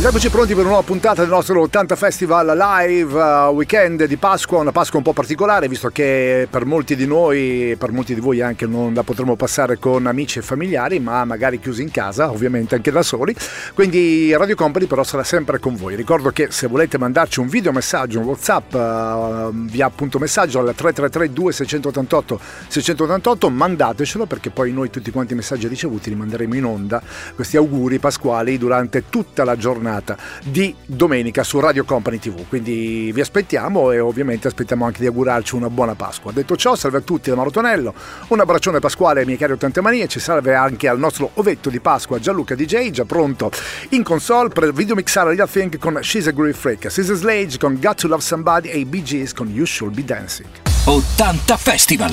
Eccoci pronti per una nuova puntata del nostro 80 Festival Live uh, Weekend di Pasqua, una Pasqua un po' particolare visto che per molti di noi, per molti di voi anche non la potremo passare con amici e familiari ma magari chiusi in casa, ovviamente anche da soli, quindi Radio Company però sarà sempre con voi. Ricordo che se volete mandarci un video messaggio, un Whatsapp uh, via appunto messaggio al 333 2688 688 mandatecelo perché poi noi tutti quanti i messaggi ricevuti li manderemo in onda, questi auguri pasquali durante tutta la giornata giornata di domenica su Radio Company TV. Quindi vi aspettiamo e ovviamente aspettiamo anche di augurarci una buona Pasqua. Detto ciò, salve a tutti da Mauro Tonello, un abbraccione pasquale ai miei cari 80 manie, ci salve anche al nostro ovetto di Pasqua Gianluca DJ, già pronto in console per videomixare Real Thing con She's a Groove Freak, She's a Slage con Got to Love Somebody e i Bee Gees con You Should Be Dancing. 80 Festival!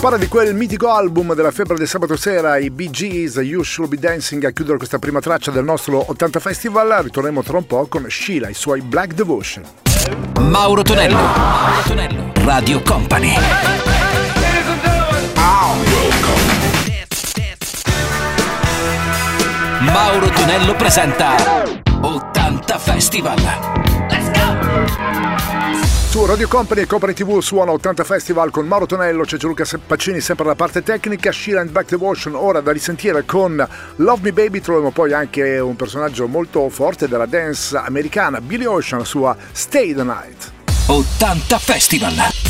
Parla di quel mitico album della febbre del sabato sera, i Bee Gees, You Should Be Dancing, a chiudere questa prima traccia del nostro 80 Festival. Ritorneremo tra un po' con Sheila, i suoi Black Devotion. Mauro Tonello, Mauro Tonello, Radio Company. Mauro Tonello presenta 80 Festival. Su Radio Company e Company TV suona 80 Festival con Mauro Tonello, c'è Gianluca Pacini sempre alla parte tecnica, Sheila and Back Devotion ora da risentire con Love Me Baby, troviamo poi anche un personaggio molto forte della dance americana, Billy Ocean, la sua Stay the Night. 80 Festival!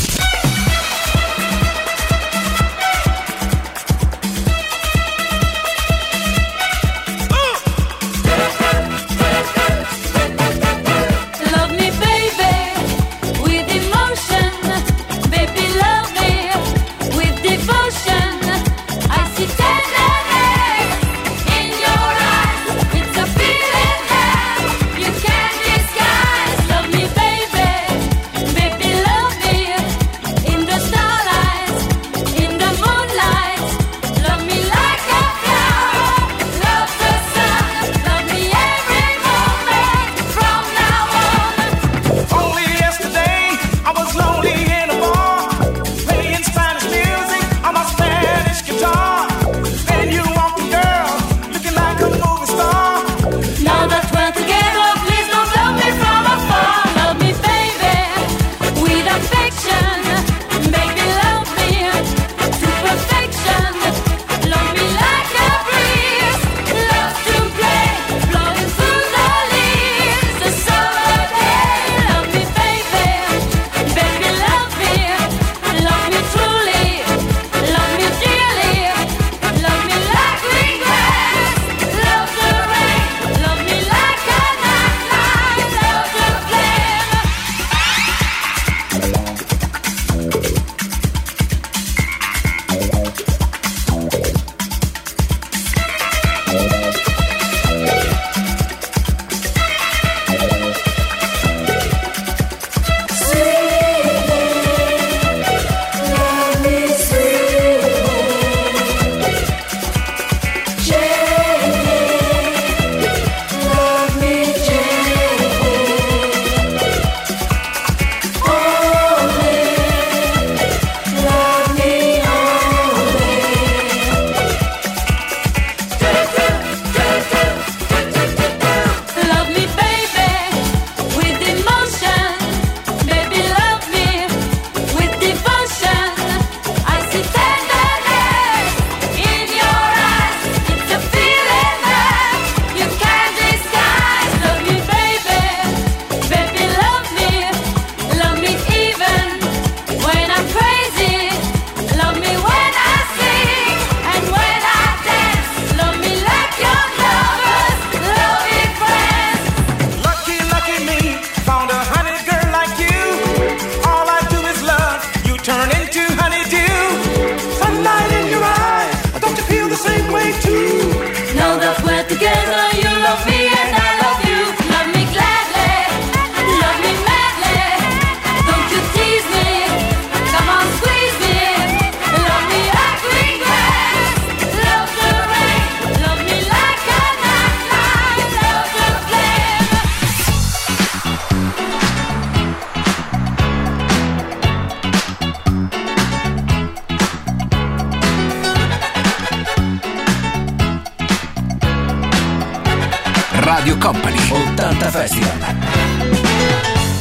Radio Company 80 Festival.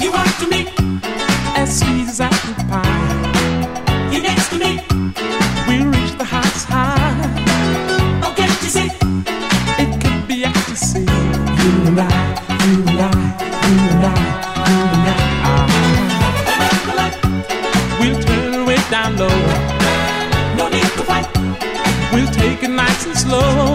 You want to me as sweet as apple pie. You next to me, we reach the heights high. Oh, can't you see? It could be ecstasy. You and I, you and I, you and I, you and I. Ah. We'll turn it down low. No need to fight. We'll take it nice and slow.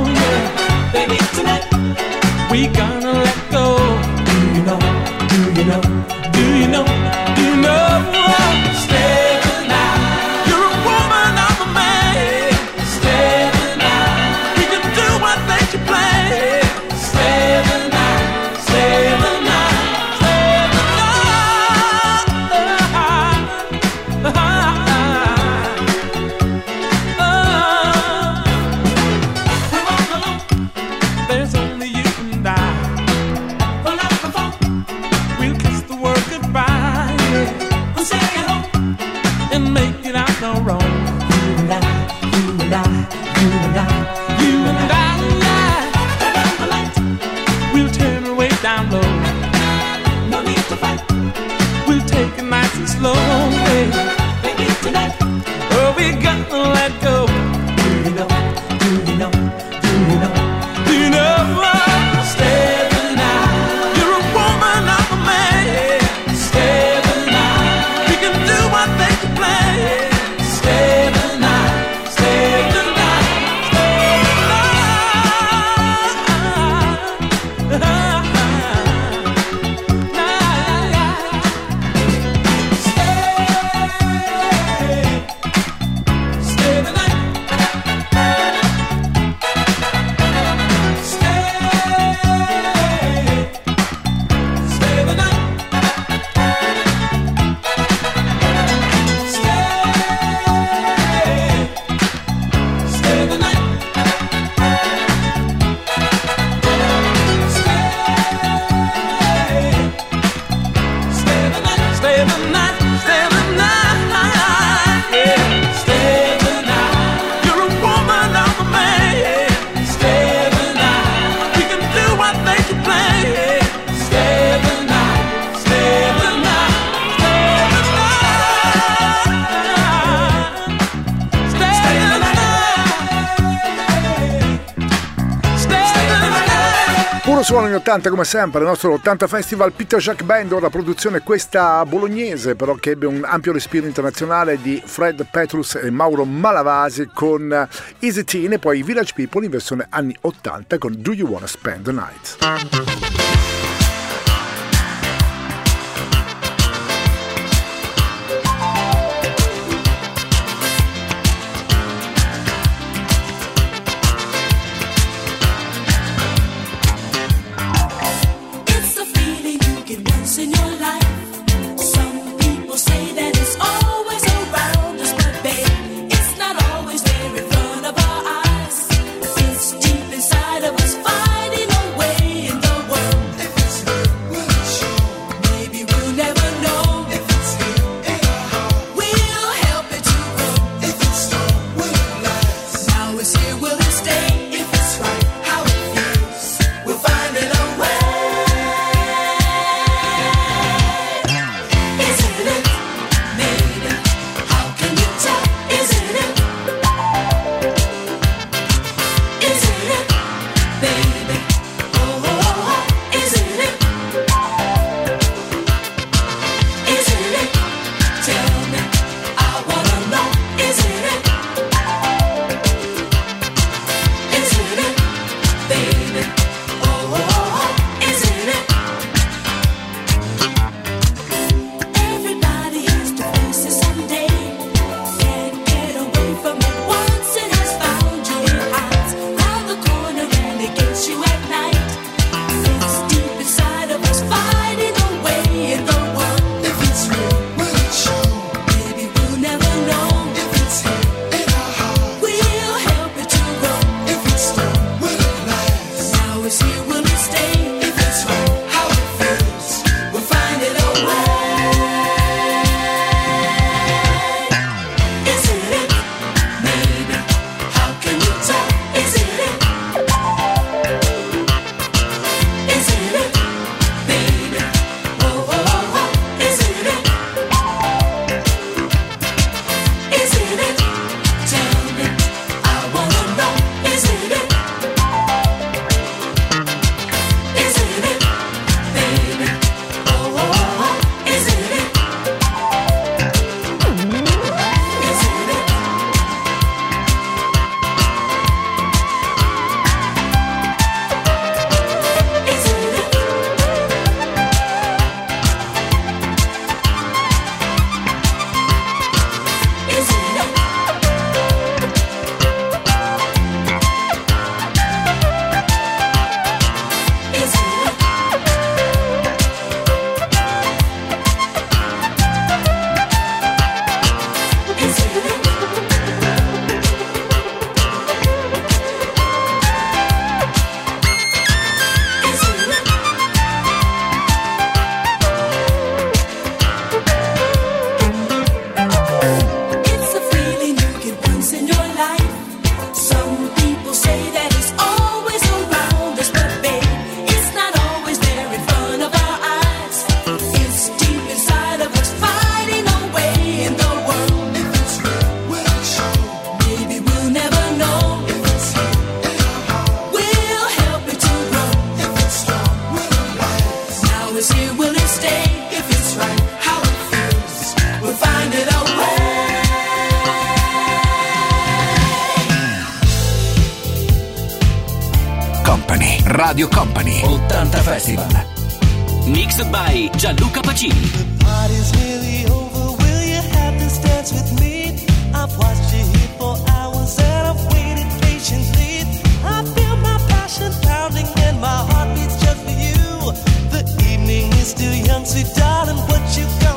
Suono in 80 come sempre, il nostro 80 Festival Peter Jacques Band, ora produzione questa bolognese però che ebbe un ampio respiro internazionale di Fred Petrus e Mauro Malavasi con eh, Easy Teen e poi Village People in versione anni 80 con Do You Wanna Spend the Night. Radio Company 80 Festival. Mixed by Gianluca Pacini. party's nearly over. Will you have this dance with me? I've watched you here for hours and I've waited patiently. I feel my passion pounding and my heart beats just for you. The evening is still young, sweet darling. What you gonna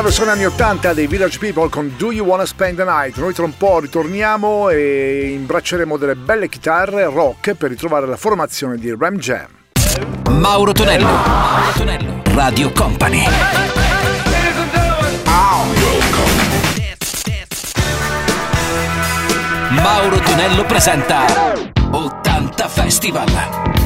la versione anni 80 dei Village People con Do You Wanna Spend the Night? Noi tra un po' ritorniamo e imbracceremo delle belle chitarre rock per ritrovare la formazione di Ram Jam. Mauro Tonello. Mauro Tonello. Radio Company. Mauro Tonello presenta 80 Festival.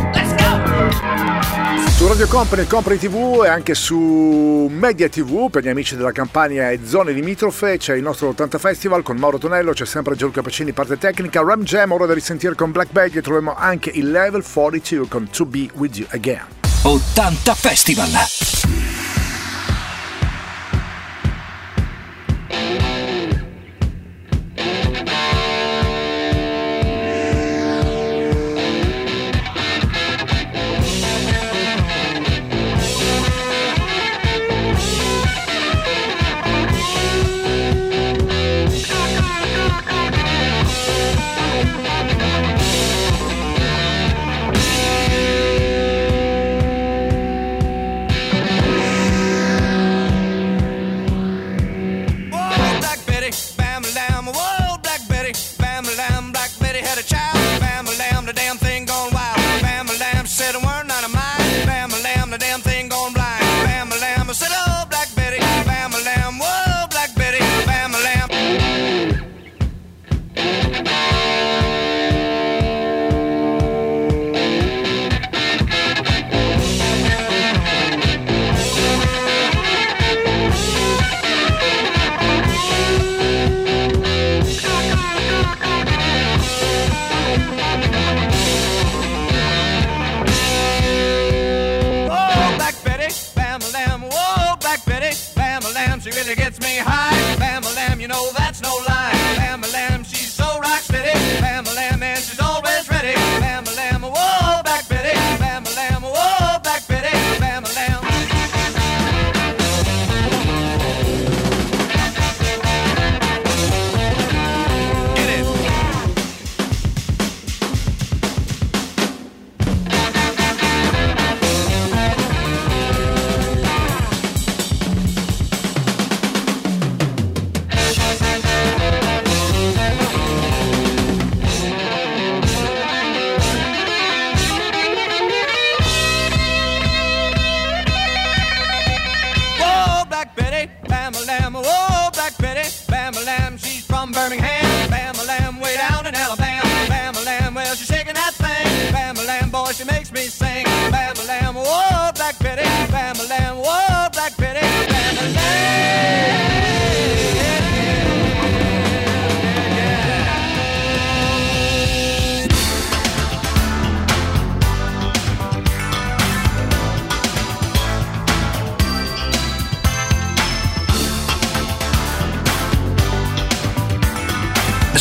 Radio Company, Company TV e anche su Media TV per gli amici della Campania e zone limitrofe c'è il nostro 80 Festival con Mauro Tonello, c'è sempre Gianluca Pacini parte tecnica, Ram Jam, ora da risentire con Black Bag e troviamo anche il Level 42 con To Be With You Again. 80 Festival.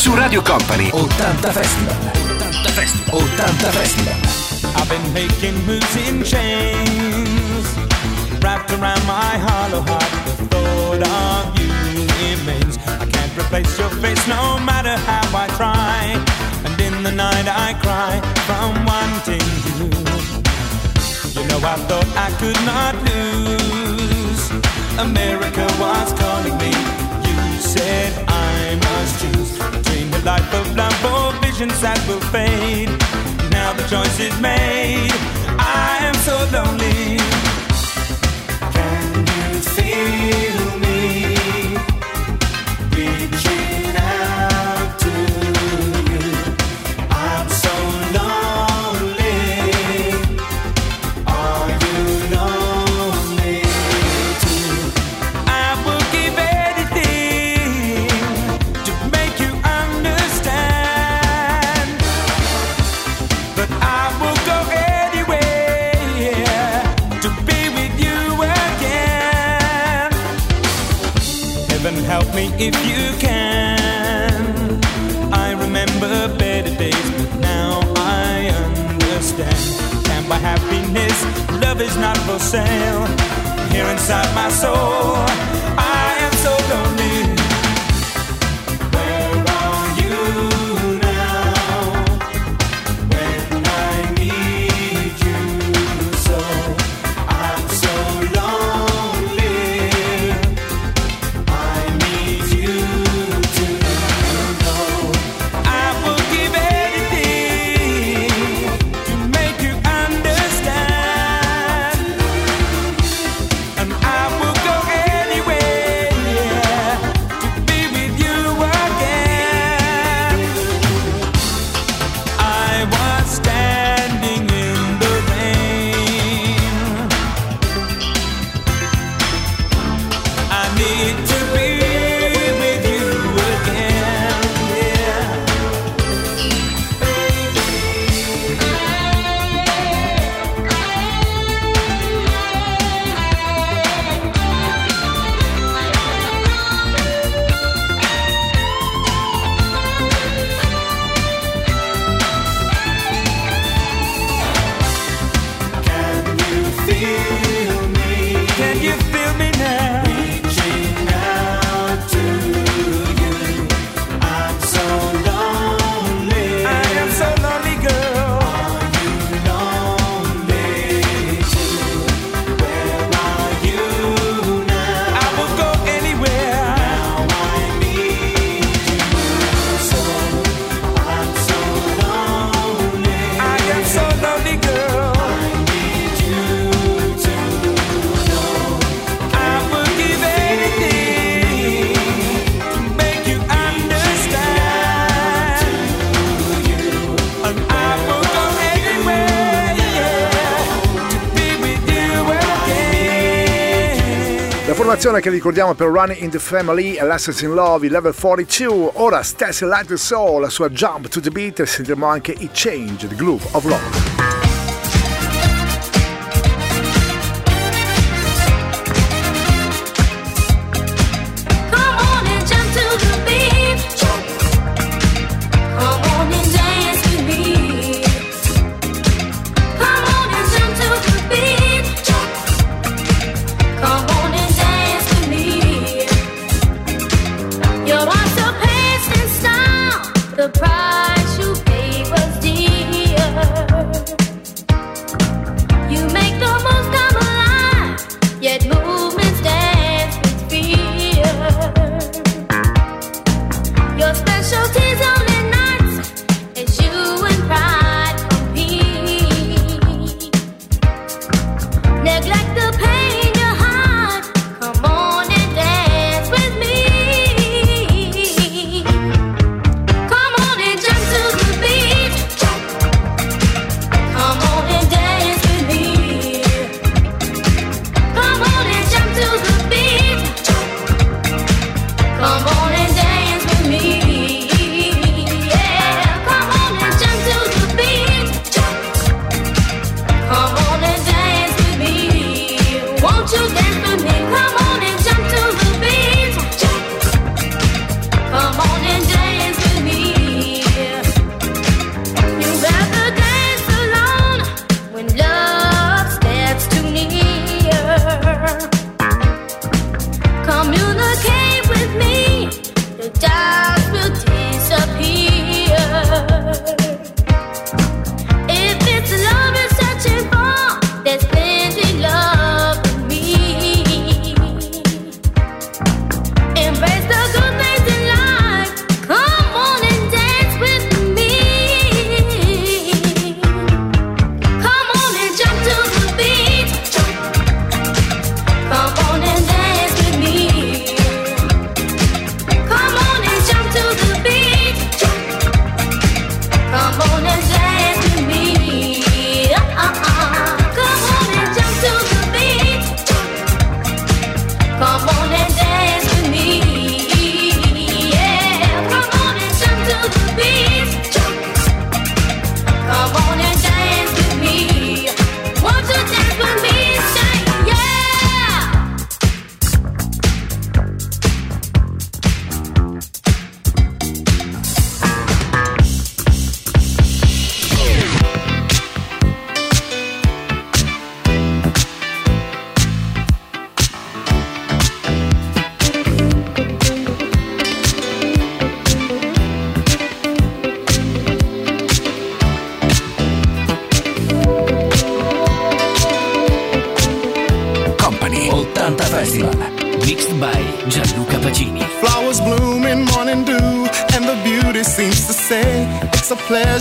Su Radio Company 80 Festival. 80 Festival. 80 Festival. I've been making moves in chains Wrapped around my hollow heart The thought of you remains I can't replace your face no matter how I try And in the night I cry from wanting you You know I thought I could not lose America was calling me life of love or visions that will fade now the choice is made. I am so lonely. Can you feel help me if you can. I remember better days, but now I understand. Happiness, love is not for sale. Here inside my soul, I am so lonely. Formazione che ricordiamo per Running in the Family e Lessons in Love, level 42. Ora Stacy Light Soul, la sua Jump to the Beat e sentiremo anche i Change, the Groove of Love.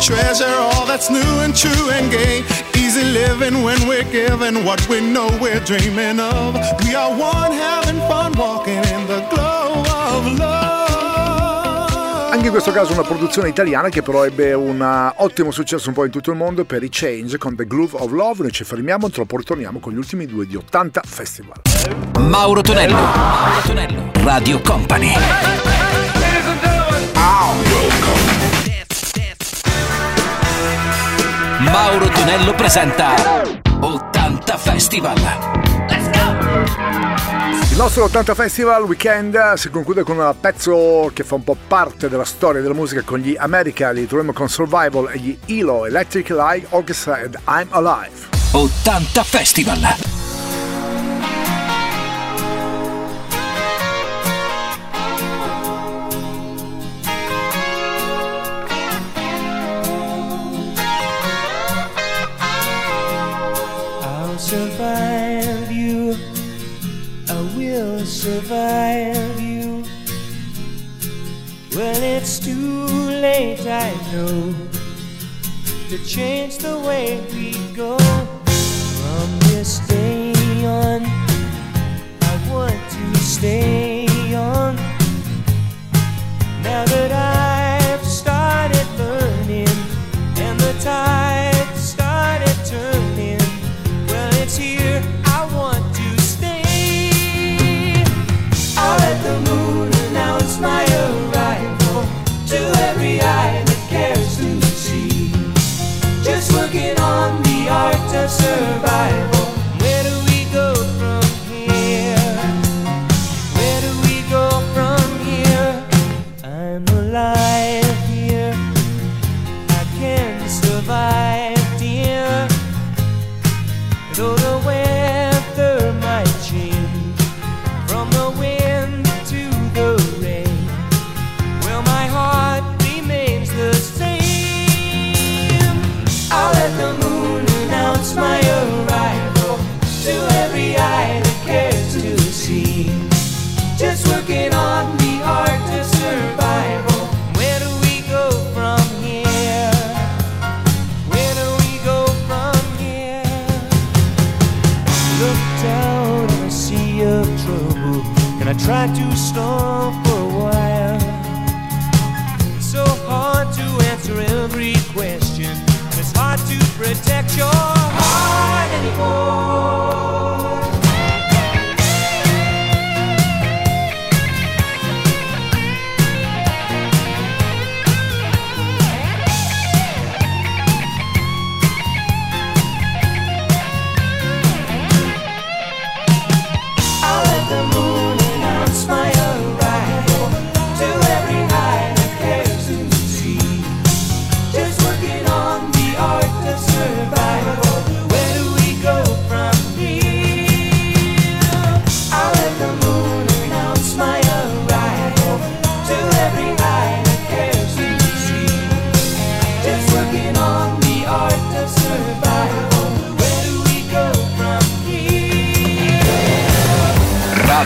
Treasure all that's new and true and gay. Easy living when we're given what we know we're dreaming of. We are one having fun walking in the glow of love. Anche in questo caso una produzione italiana che però ebbe un uh, ottimo successo un po' in tutto il mondo per i Change con The Groove of Love. Noi ci fermiamo, tra poco torniamo con gli ultimi due di 80 Festival. Mauro Tonello. Mauro Tonello. Radio Company. Mauro Tonello presenta 80 Festival. Il nostro 80 Festival Weekend si conclude con un pezzo che fa un po' parte della storia della musica con gli America, li troviamo con Survival e gli ELO Electric Light Orchestra ed I'm Alive. 80 Festival. You. Well, it's too late, I know, to change the way we go. From this day on, I want to stay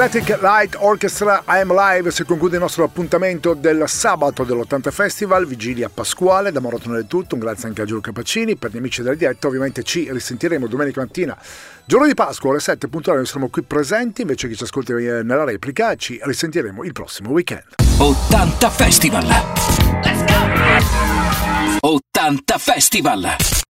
Electric Light Orchestra I'm Live si conclude il nostro appuntamento del sabato dell'80 Festival, vigilia pasquale, da Morotone del tutto, un grazie anche a Giulio Capacini, per gli amici della diretta ovviamente ci risentiremo domenica mattina, giorno di Pasqua, alle 7 puntuali noi saremo qui presenti, invece chi ci ascolta nella replica ci risentiremo il prossimo weekend. 80 Festival! Let's go! 80 Festival!